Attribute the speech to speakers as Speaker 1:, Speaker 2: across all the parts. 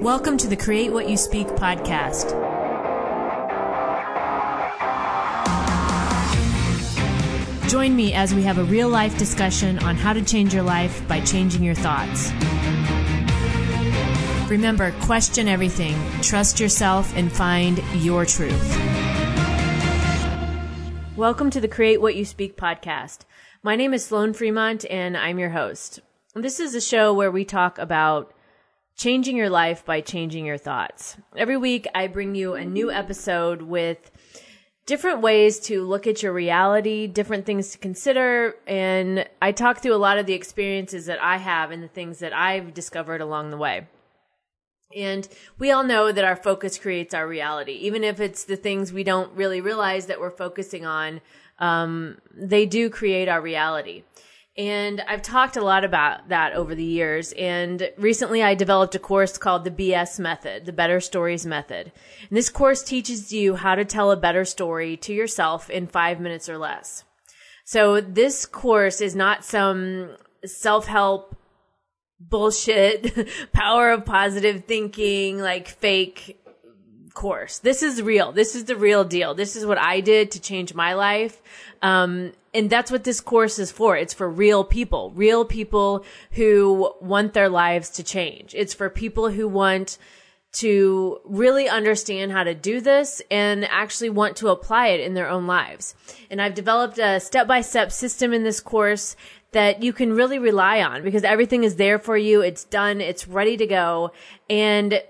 Speaker 1: Welcome to the Create What You Speak podcast. Join me as we have a real life discussion on how to change your life by changing your thoughts. Remember, question everything, trust yourself, and find your truth. Welcome to the Create What You Speak podcast. My name is Sloan Fremont, and I'm your host. This is a show where we talk about changing your life by changing your thoughts. Every week, I bring you a new episode with different ways to look at your reality, different things to consider, and I talk through a lot of the experiences that I have and the things that I've discovered along the way. And we all know that our focus creates our reality. Even if it's the things we don't really realize that we're focusing on, um, they do create our reality. And I've talked a lot about that over the years. And recently I developed a course called the BS method, the better stories method. And this course teaches you how to tell a better story to yourself in five minutes or less. So this course is not some self-help bullshit, power of positive thinking, like fake course. This is real. This is the real deal. This is what I did to change my life. Um, and that's what this course is for. It's for real people, real people who want their lives to change. It's for people who want to really understand how to do this and actually want to apply it in their own lives. And I've developed a step by step system in this course that you can really rely on because everything is there for you. It's done. It's ready to go. And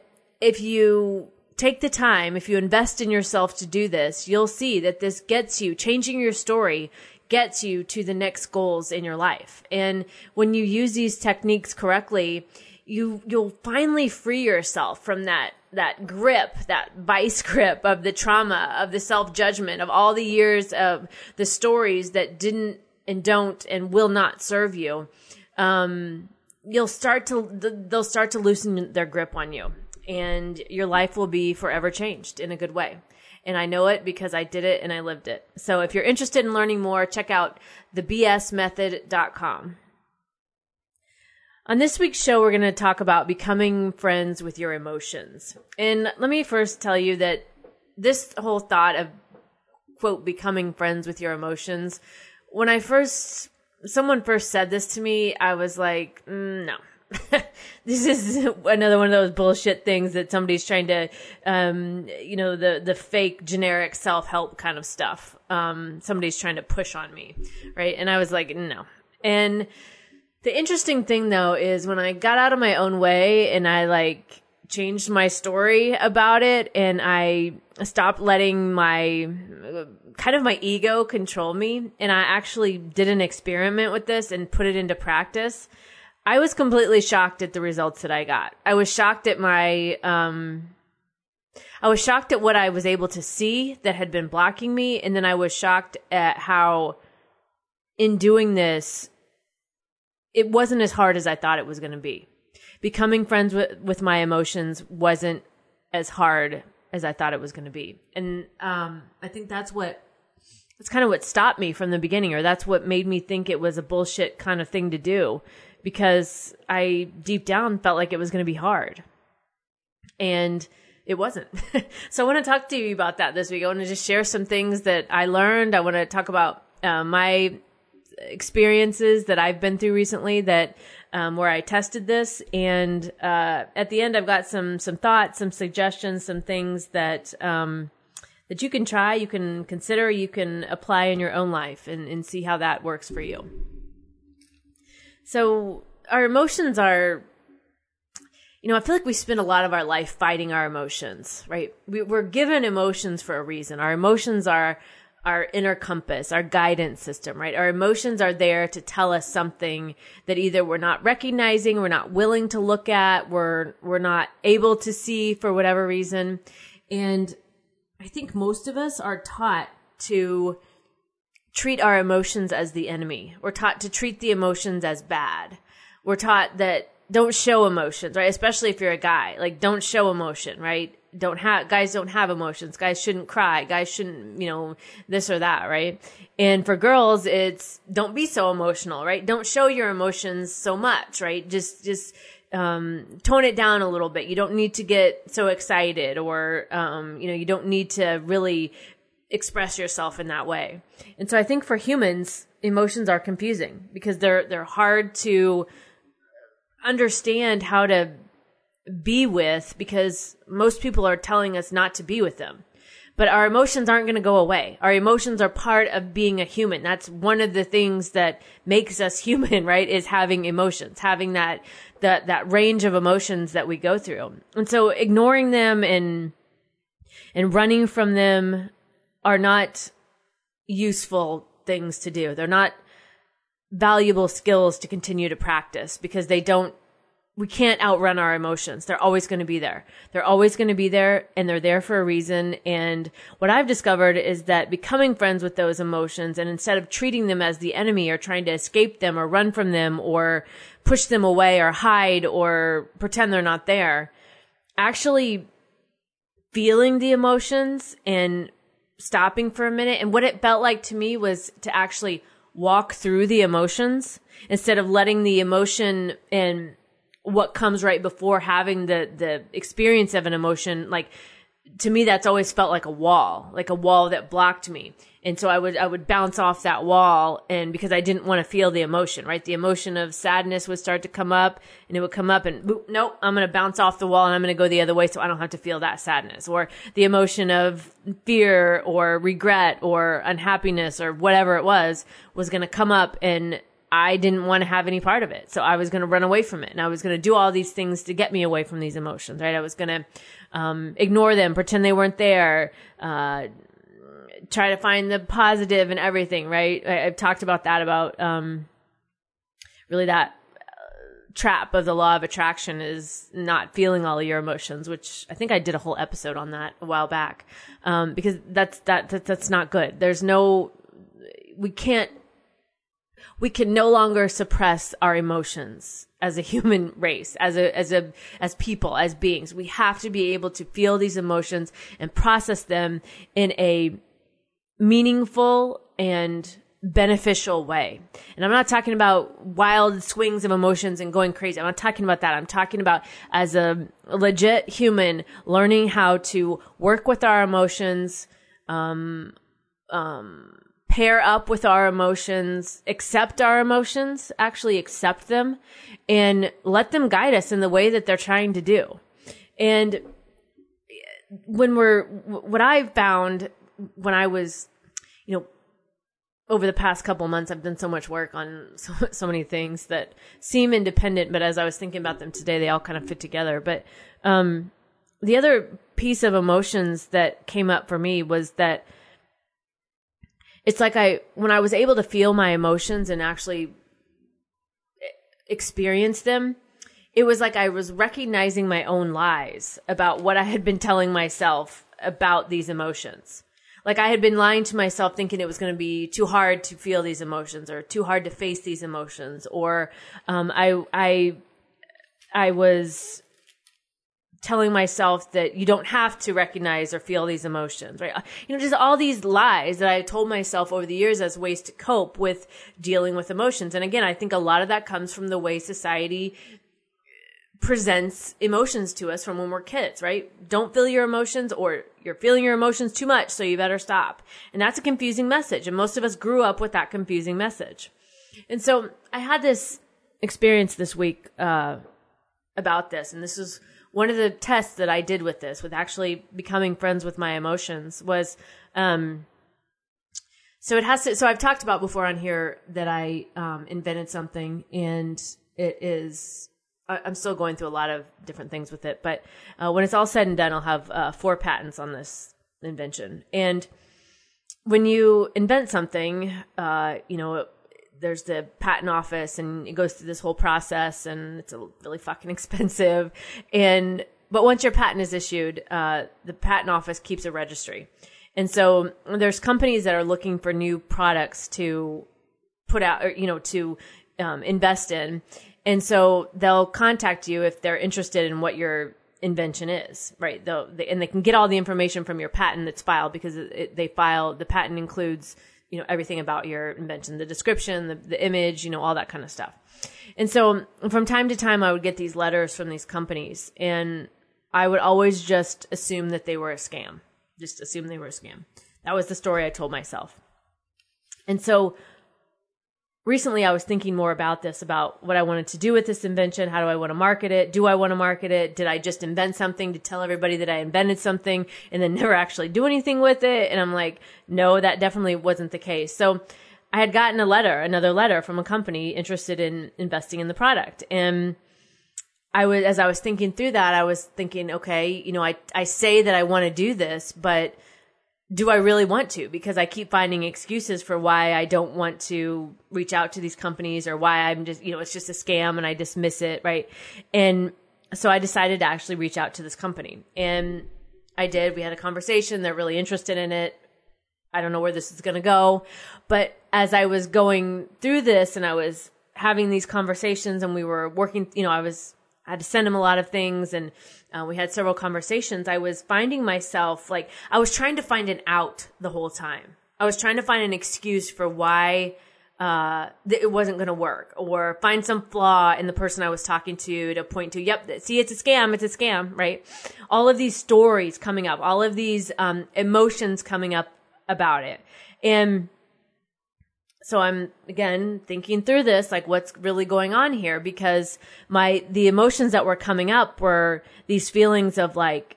Speaker 1: if you take the time, if you invest in yourself to do this, you'll see that this gets you changing your story gets you to the next goals in your life. And when you use these techniques correctly, you you'll finally free yourself from that that grip, that vice grip of the trauma, of the self-judgment, of all the years of the stories that didn't and don't and will not serve you. Um, you'll start to they'll start to loosen their grip on you and your life will be forever changed in a good way. And I know it because I did it and I lived it. So if you're interested in learning more, check out thebsmethod.com. On this week's show, we're going to talk about becoming friends with your emotions. And let me first tell you that this whole thought of, quote, becoming friends with your emotions, when I first, someone first said this to me, I was like, mm, no this is another one of those bullshit things that somebody's trying to, um, you know, the the fake generic self help kind of stuff. Um, somebody's trying to push on me, right? And I was like, no. And the interesting thing though is when I got out of my own way and I like changed my story about it and I stopped letting my kind of my ego control me and I actually did an experiment with this and put it into practice I was completely shocked at the results that I got. I was shocked at my, um, I was shocked at what I was able to see that had been blocking me. And then I was shocked at how, in doing this, it wasn't as hard as I thought it was going to be. Becoming friends with, with my emotions wasn't as hard as I thought it was going to be. And, um, I think that's what, that's kind of what stopped me from the beginning, or that's what made me think it was a bullshit kind of thing to do because I deep down felt like it was going to be hard. And it wasn't. so I want to talk to you about that this week. I want to just share some things that I learned. I want to talk about uh, my experiences that I've been through recently that um, where I tested this, and uh, at the end, I've got some some thoughts, some suggestions, some things that um, that you can try, you can consider, you can apply in your own life, and, and see how that works for you. So our emotions are, you know, I feel like we spend a lot of our life fighting our emotions, right? We, we're given emotions for a reason. Our emotions are our inner compass, our guidance system, right? Our emotions are there to tell us something that either we're not recognizing, we're not willing to look at, we're, we're not able to see for whatever reason. And I think most of us are taught to treat our emotions as the enemy. We're taught to treat the emotions as bad. We're taught that don't show emotions, right? Especially if you're a guy. Like don't show emotion, right? Don't have guys don't have emotions. Guys shouldn't cry. Guys shouldn't, you know, this or that, right? And for girls, it's don't be so emotional, right? Don't show your emotions so much, right? Just just um, tone it down a little bit. You don't need to get so excited or, um, you know, you don't need to really express yourself in that way. And so I think for humans, emotions are confusing because they're, they're hard to understand how to be with because most people are telling us not to be with them. But our emotions aren't going to go away. Our emotions are part of being a human. That's one of the things that makes us human, right? Is having emotions, having that, that, that range of emotions that we go through. And so ignoring them and, and running from them are not useful things to do. They're not valuable skills to continue to practice because they don't we can't outrun our emotions. They're always going to be there. They're always going to be there and they're there for a reason. And what I've discovered is that becoming friends with those emotions and instead of treating them as the enemy or trying to escape them or run from them or push them away or hide or pretend they're not there, actually feeling the emotions and stopping for a minute. And what it felt like to me was to actually walk through the emotions instead of letting the emotion and what comes right before having the the experience of an emotion like to me that's always felt like a wall like a wall that blocked me and so i would i would bounce off that wall and because i didn't want to feel the emotion right the emotion of sadness would start to come up and it would come up and boop, nope i'm going to bounce off the wall and i'm going to go the other way so i don't have to feel that sadness or the emotion of fear or regret or unhappiness or whatever it was was going to come up and I didn't want to have any part of it. So I was going to run away from it and I was going to do all these things to get me away from these emotions, right? I was going to, um, ignore them, pretend they weren't there, uh, try to find the positive and everything, right? I, have talked about that, about, um, really that uh, trap of the law of attraction is not feeling all of your emotions, which I think I did a whole episode on that a while back. Um, because that's, that, that, that's not good. There's no, we can't we can no longer suppress our emotions as a human race, as a, as a, as people, as beings. We have to be able to feel these emotions and process them in a meaningful and beneficial way. And I'm not talking about wild swings of emotions and going crazy. I'm not talking about that. I'm talking about as a legit human learning how to work with our emotions, um, um, pair up with our emotions, accept our emotions, actually accept them, and let them guide us in the way that they're trying to do. And when we're, what I've found when I was, you know, over the past couple months, I've done so much work on so, so many things that seem independent, but as I was thinking about them today, they all kind of fit together. But, um, the other piece of emotions that came up for me was that it's like I when I was able to feel my emotions and actually experience them, it was like I was recognizing my own lies about what I had been telling myself about these emotions. Like I had been lying to myself thinking it was going to be too hard to feel these emotions or too hard to face these emotions or um, I I I was telling myself that you don't have to recognize or feel these emotions, right? You know, just all these lies that I told myself over the years as ways to cope with dealing with emotions. And again, I think a lot of that comes from the way society presents emotions to us from when we're kids, right? Don't feel your emotions or you're feeling your emotions too much, so you better stop. And that's a confusing message. And most of us grew up with that confusing message. And so I had this experience this week, uh, about this. And this is one of the tests that I did with this, with actually becoming friends with my emotions, was um, so it has to. So I've talked about before on here that I um, invented something, and it is. I'm still going through a lot of different things with it, but uh, when it's all said and done, I'll have uh, four patents on this invention. And when you invent something, uh, you know, there's the patent office and it goes through this whole process and it's really fucking expensive. And, but once your patent is issued, uh, the patent office keeps a registry. And so there's companies that are looking for new products to put out, or, you know, to, um, invest in. And so they'll contact you if they're interested in what your invention is, right? They'll, they, and they can get all the information from your patent that's filed because it, it, they file, the patent includes you know everything about your invention the description the, the image you know all that kind of stuff. And so from time to time i would get these letters from these companies and i would always just assume that they were a scam. Just assume they were a scam. That was the story i told myself. And so recently I was thinking more about this, about what I wanted to do with this invention. How do I want to market it? Do I want to market it? Did I just invent something to tell everybody that I invented something and then never actually do anything with it? And I'm like, no, that definitely wasn't the case. So I had gotten a letter, another letter from a company interested in investing in the product. And I was, as I was thinking through that, I was thinking, okay, you know, I, I say that I want to do this, but do I really want to? Because I keep finding excuses for why I don't want to reach out to these companies or why I'm just, you know, it's just a scam and I dismiss it, right? And so I decided to actually reach out to this company. And I did. We had a conversation. They're really interested in it. I don't know where this is going to go. But as I was going through this and I was having these conversations and we were working, you know, I was, I had to send him a lot of things and uh, we had several conversations, I was finding myself like I was trying to find an out the whole time. I was trying to find an excuse for why uh, it wasn't going to work or find some flaw in the person I was talking to to point to, yep, see, it's a scam. It's a scam, right? All of these stories coming up, all of these, um, emotions coming up about it. And so I'm again thinking through this, like what's really going on here because my, the emotions that were coming up were these feelings of like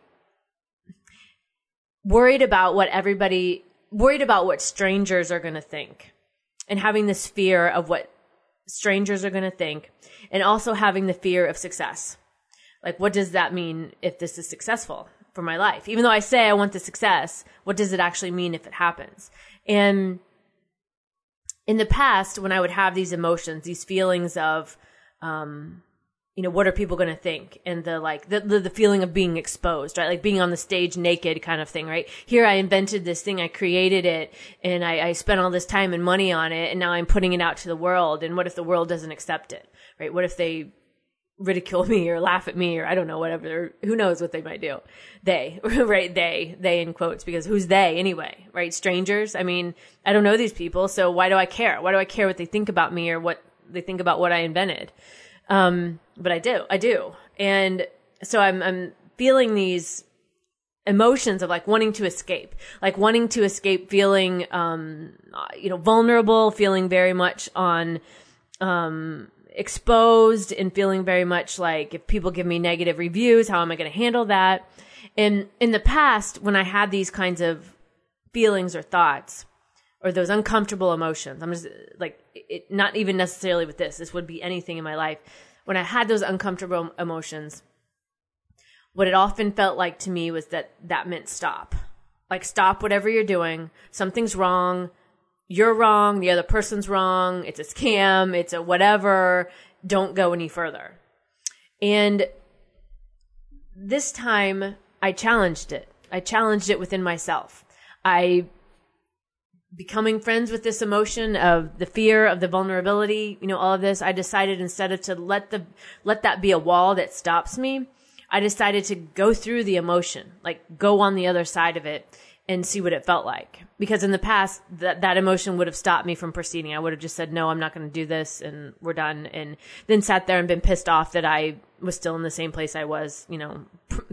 Speaker 1: worried about what everybody, worried about what strangers are going to think and having this fear of what strangers are going to think and also having the fear of success. Like, what does that mean if this is successful for my life? Even though I say I want the success, what does it actually mean if it happens? And in the past, when I would have these emotions, these feelings of, um, you know, what are people going to think? And the like, the, the, the, feeling of being exposed, right? Like being on the stage naked kind of thing, right? Here I invented this thing, I created it, and I, I spent all this time and money on it, and now I'm putting it out to the world. And what if the world doesn't accept it, right? What if they ridicule me or laugh at me or I don't know, whatever. Who knows what they might do? They, right? They, they in quotes, because who's they anyway, right? Strangers. I mean, I don't know these people, so why do I care? Why do I care what they think about me or what they think about what I invented? Um, but I do, I do. And so I'm, I'm feeling these emotions of like wanting to escape, like wanting to escape feeling, um, you know, vulnerable, feeling very much on, um, exposed and feeling very much like if people give me negative reviews, how am I going to handle that? And in the past, when I had these kinds of feelings or thoughts or those uncomfortable emotions, I'm just like, it, not even necessarily with this, this would be anything in my life. When I had those uncomfortable emotions, what it often felt like to me was that that meant stop. Like, stop whatever you're doing. Something's wrong you're wrong, the other person's wrong, it's a scam, it's a whatever, don't go any further. And this time I challenged it. I challenged it within myself. I becoming friends with this emotion of the fear of the vulnerability, you know, all of this, I decided instead of to let the let that be a wall that stops me, I decided to go through the emotion, like go on the other side of it and see what it felt like. Because in the past, that that emotion would have stopped me from proceeding. I would have just said, no, I'm not going to do this and we're done. And then sat there and been pissed off that I was still in the same place I was, you know,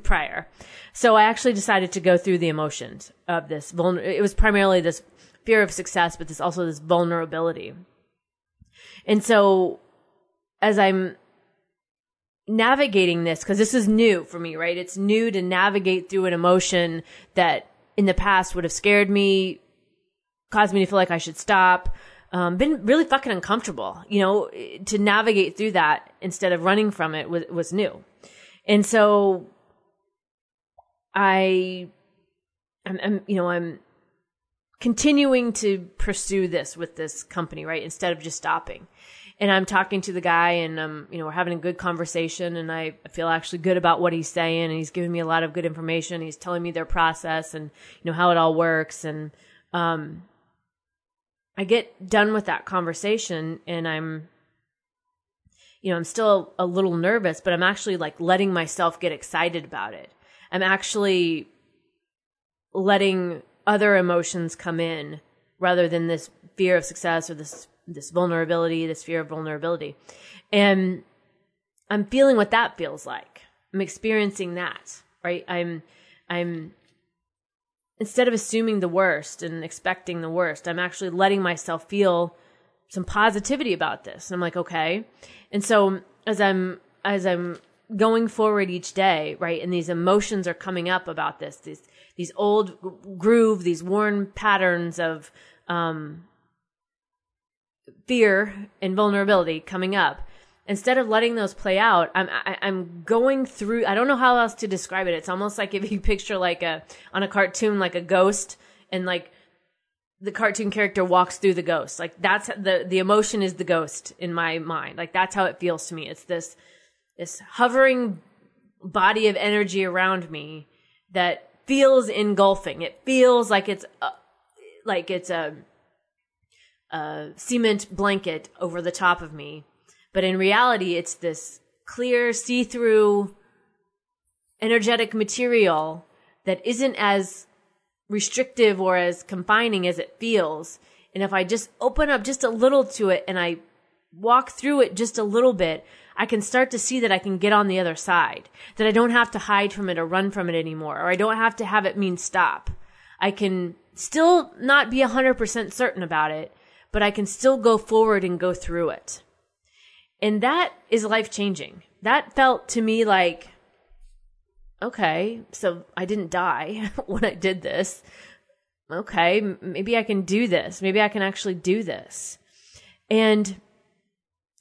Speaker 1: prior. So I actually decided to go through the emotions of this. Vulner- it was primarily this fear of success, but this also this vulnerability. And so as I'm navigating this, because this is new for me, right? It's new to navigate through an emotion that in the past would have scared me, caused me to feel like I should stop. Um, been really fucking uncomfortable, you know, to navigate through that instead of running from it was, was new. And so I, I'm, I'm, you know, I'm continuing to pursue this with this company, right? Instead of just stopping and I'm talking to the guy and um, you know, we're having a good conversation and I feel actually good about what he's saying and he's giving me a lot of good information. He's telling me their process and, you know, how it all works. And, um, I get done with that conversation and I'm, you know, I'm still a little nervous, but I'm actually like letting myself get excited about it. I'm actually letting other emotions come in rather than this fear of success or this this vulnerability, this fear of vulnerability. And I'm feeling what that feels like. I'm experiencing that, right? I'm I'm instead of assuming the worst and expecting the worst, I'm actually letting myself feel some positivity about this. And I'm like, okay. And so as I'm as I'm going forward each day, right, and these emotions are coming up about this, these these old groove, these worn patterns of um, fear and vulnerability coming up. Instead of letting those play out, I'm I, am i am going through. I don't know how else to describe it. It's almost like if you picture like a on a cartoon like a ghost and like the cartoon character walks through the ghost. Like that's the the emotion is the ghost in my mind. Like that's how it feels to me. It's this this hovering body of energy around me that feels engulfing. It feels like it's a, like it's a, a cement blanket over the top of me, but in reality, it's this clear, see-through, energetic material that isn't as restrictive or as confining as it feels. And if I just open up just a little to it and I walk through it just a little bit, I can start to see that I can get on the other side, that I don't have to hide from it or run from it anymore, or I don't have to have it mean stop. I can still not be 100% certain about it, but I can still go forward and go through it. And that is life changing. That felt to me like okay, so I didn't die when I did this. Okay, maybe I can do this. Maybe I can actually do this. And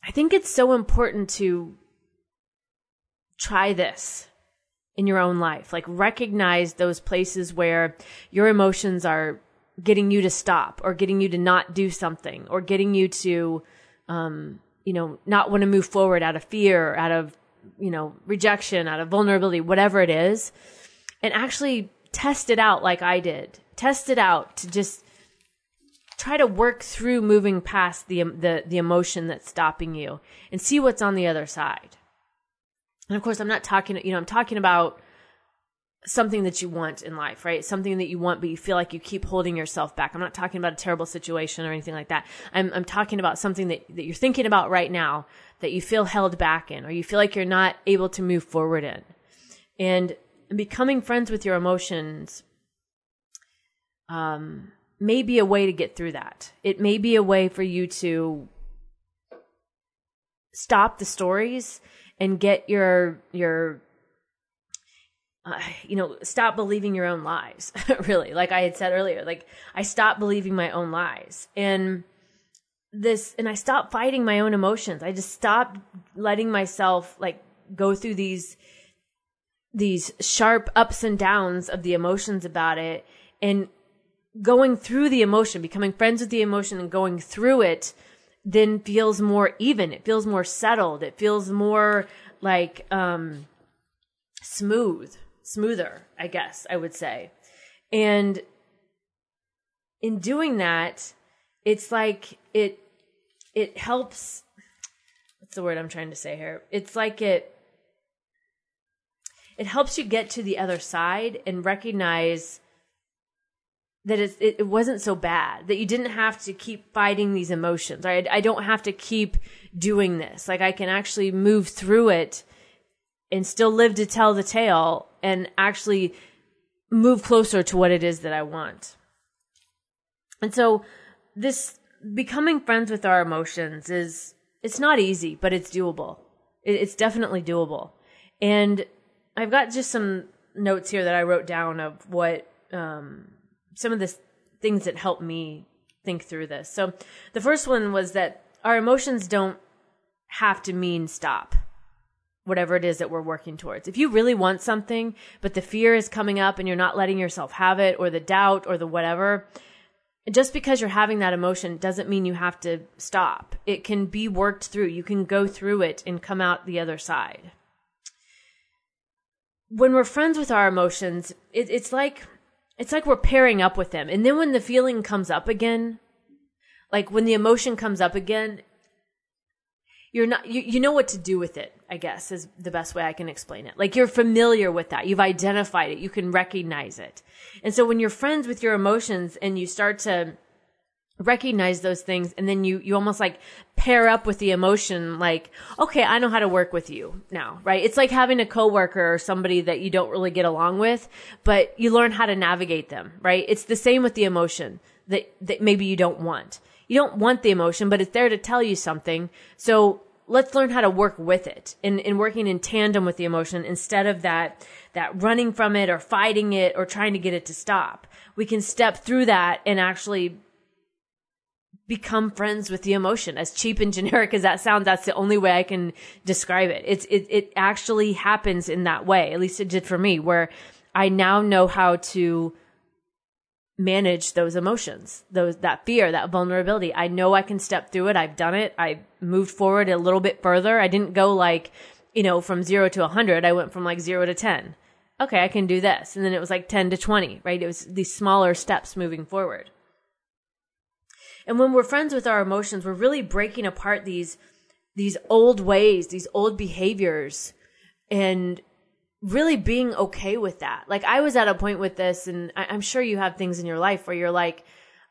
Speaker 1: I think it's so important to try this in your own life. Like recognize those places where your emotions are getting you to stop or getting you to not do something or getting you to, um, you know, not want to move forward out of fear, out of you know, rejection, out of vulnerability, whatever it is, and actually test it out like I did. Test it out to just try to work through moving past the the the emotion that's stopping you and see what's on the other side. And of course, I'm not talking, you know, I'm talking about something that you want in life, right? Something that you want, but you feel like you keep holding yourself back. I'm not talking about a terrible situation or anything like that. I'm, I'm talking about something that, that you're thinking about right now that you feel held back in or you feel like you're not able to move forward in. And becoming friends with your emotions, um, may be a way to get through that. It may be a way for you to stop the stories and get your, your, you know, stop believing your own lies, really. Like I had said earlier, like I stopped believing my own lies. And this, and I stopped fighting my own emotions. I just stopped letting myself like go through these, these sharp ups and downs of the emotions about it and going through the emotion, becoming friends with the emotion and going through it then feels more even. It feels more settled. It feels more like, um, smooth smoother, I guess I would say. And in doing that, it's like it it helps what's the word I'm trying to say here? It's like it it helps you get to the other side and recognize that it, it wasn't so bad that you didn't have to keep fighting these emotions right I don't have to keep doing this like i can actually move through it and still live to tell the tale and actually move closer to what it is that I want. And so this becoming friends with our emotions is it's not easy, but it's doable. It's definitely doable. And I've got just some notes here that I wrote down of what um, some of the things that helped me think through this. So the first one was that our emotions don't have to mean stop whatever it is that we're working towards. If you really want something, but the fear is coming up and you're not letting yourself have it, or the doubt, or the whatever, just because you're having that emotion doesn't mean you have to stop. It can be worked through. You can go through it and come out the other side. When we're friends with our emotions, it, it's like it's like we're pairing up with them. And then when the feeling comes up again, like when the emotion comes up again, you're not you, you know what to do with it i guess is the best way i can explain it. Like you're familiar with that. You've identified it. You can recognize it. And so when you're friends with your emotions and you start to recognize those things and then you you almost like pair up with the emotion like okay i know how to work with you now right? It's like having a coworker or somebody that you don't really get along with but you learn how to navigate them right? It's the same with the emotion that that maybe you don't want. You don't want the emotion but it's there to tell you something. So let's learn how to work with it and, and working in tandem with the emotion instead of that that running from it or fighting it or trying to get it to stop we can step through that and actually become friends with the emotion. As cheap and generic as that sounds, that's the only way I can describe it. It's, it, it actually happens in that way. At least it did for me, where I now know how to manage those emotions, those, that fear, that vulnerability. I know I can step through it. I've done it. I moved forward a little bit further. I didn't go like, you know, from zero to a hundred. I went from like zero to 10. Okay. I can do this. And then it was like 10 to 20, right? It was these smaller steps moving forward. And when we're friends with our emotions, we're really breaking apart these, these old ways, these old behaviors and really being okay with that. Like I was at a point with this and I, I'm sure you have things in your life where you're like,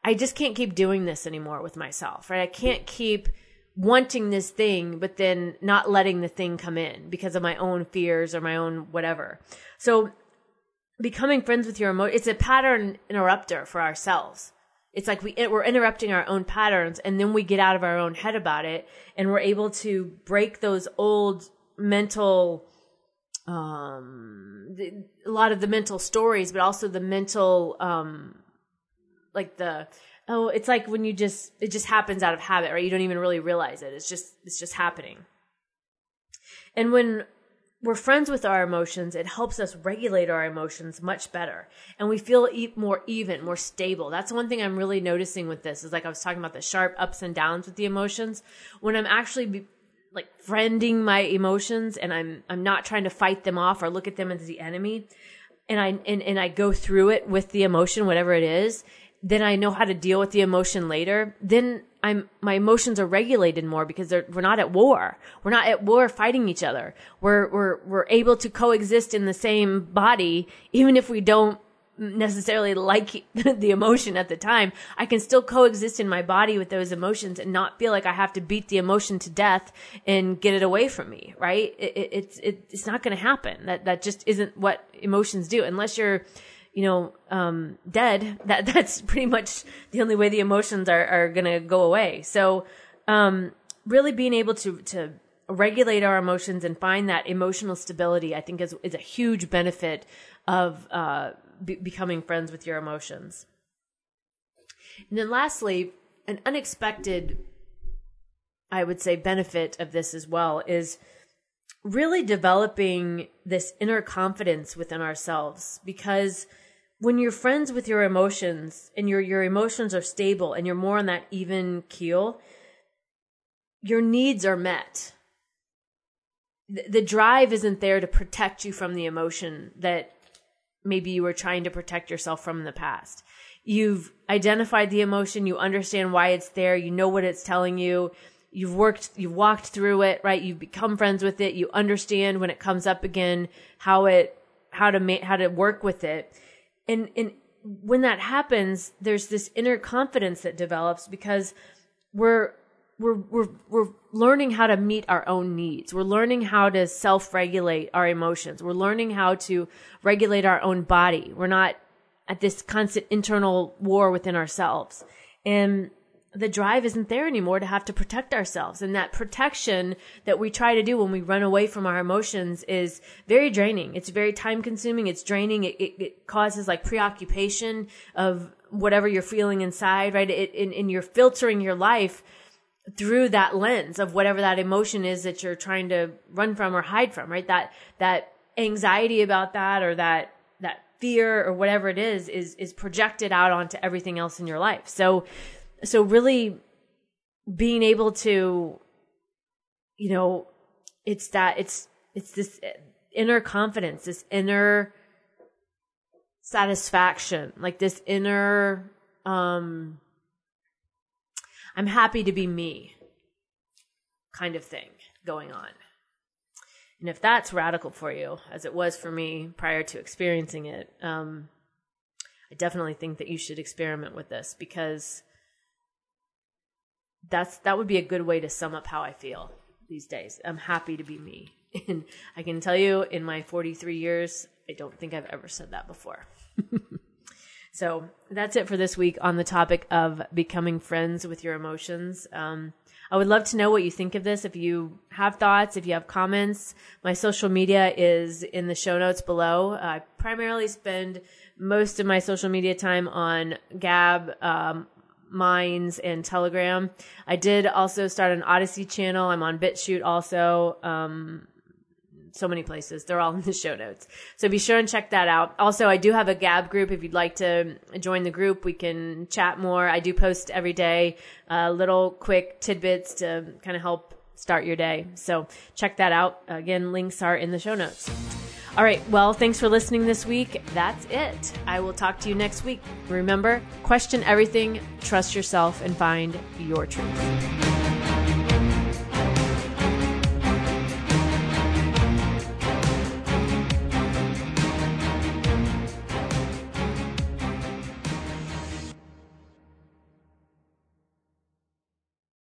Speaker 1: I just can't keep doing this anymore with myself, right? I can't keep wanting this thing, but then not letting the thing come in because of my own fears or my own whatever. So becoming friends with your emotion, it's a pattern interrupter for ourselves it's like we we're interrupting our own patterns and then we get out of our own head about it and we're able to break those old mental um the, a lot of the mental stories but also the mental um like the oh it's like when you just it just happens out of habit right you don't even really realize it it's just it's just happening and when we're friends with our emotions, it helps us regulate our emotions much better. And we feel e- more even, more stable. That's one thing I'm really noticing with this is like I was talking about the sharp ups and downs with the emotions. When I'm actually be, like friending my emotions and I'm, I'm not trying to fight them off or look at them as the enemy and I, and, and I go through it with the emotion, whatever it is, then I know how to deal with the emotion later. Then I'm my emotions are regulated more because we're not at war. We're not at war fighting each other. We're we're we're able to coexist in the same body even if we don't necessarily like the emotion at the time. I can still coexist in my body with those emotions and not feel like I have to beat the emotion to death and get it away from me. Right? It, it, it's it, it's not going to happen. That that just isn't what emotions do unless you're you know, um, dead, that that's pretty much the only way the emotions are, are gonna go away. So, um, really being able to, to regulate our emotions and find that emotional stability, I think is, is a huge benefit of, uh, be- becoming friends with your emotions. And then lastly, an unexpected, I would say, benefit of this as well is really developing this inner confidence within ourselves because when you're friends with your emotions and your your emotions are stable and you're more on that even keel, your needs are met. The, the drive isn't there to protect you from the emotion that maybe you were trying to protect yourself from in the past. You've identified the emotion, you understand why it's there, you know what it's telling you. You've worked, you've walked through it, right? You've become friends with it. You understand when it comes up again, how it, how to make, how to work with it and and when that happens there's this inner confidence that develops because we're we're we're we're learning how to meet our own needs. We're learning how to self-regulate our emotions. We're learning how to regulate our own body. We're not at this constant internal war within ourselves. And the drive isn't there anymore to have to protect ourselves. And that protection that we try to do when we run away from our emotions is very draining. It's very time consuming. It's draining. It, it, it causes like preoccupation of whatever you're feeling inside, right? It, and, and you're filtering your life through that lens of whatever that emotion is that you're trying to run from or hide from, right? That, that anxiety about that or that, that fear or whatever it is, is, is projected out onto everything else in your life. So, so really being able to you know it's that it's it's this inner confidence this inner satisfaction like this inner um i'm happy to be me kind of thing going on and if that's radical for you as it was for me prior to experiencing it um i definitely think that you should experiment with this because that's that would be a good way to sum up how I feel these days. I'm happy to be me. And I can tell you in my 43 years, I don't think I've ever said that before. so that's it for this week on the topic of becoming friends with your emotions. Um, I would love to know what you think of this. If you have thoughts, if you have comments, my social media is in the show notes below. I primarily spend most of my social media time on Gab, um, Minds, and Telegram. I did also start an Odysee channel. I'm on BitChute also. Um, so many places. They're all in the show notes. So be sure and check that out. Also, I do have a Gab group. If you'd like to join the group, we can chat more. I do post every day, uh, little quick tidbits to kind of help start your day. So check that out. Again, links are in the show notes. All right. Well, thanks for listening this week. That's it. I will talk to you next week. Remember, question everything, trust yourself, and find your truth.